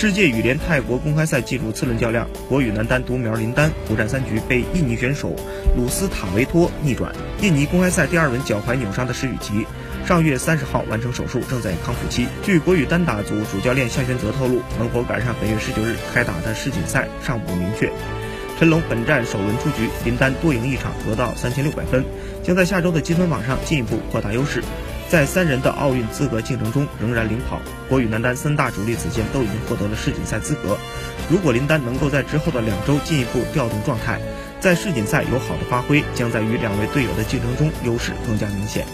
世界羽联泰国公开赛进入次轮较量，国羽男单独苗林丹苦战三局，被印尼选手鲁斯塔维托逆转。印尼公开赛第二轮脚踝扭伤的石宇奇，上月三十号完成手术，正在康复期。据国羽单打组主教练向玄泽透露，能否赶上本月十九日开打的世锦赛尚不明确。陈龙本站首轮出局，林丹多赢一场，得到三千六百分，将在下周的积分榜上进一步扩大优势。在三人的奥运资格竞争中仍然领跑。国羽男单三大主力此前都已经获得了世锦赛资格。如果林丹能够在之后的两周进一步调动状态，在世锦赛有好的发挥，将在与两位队友的竞争中优势更加明显。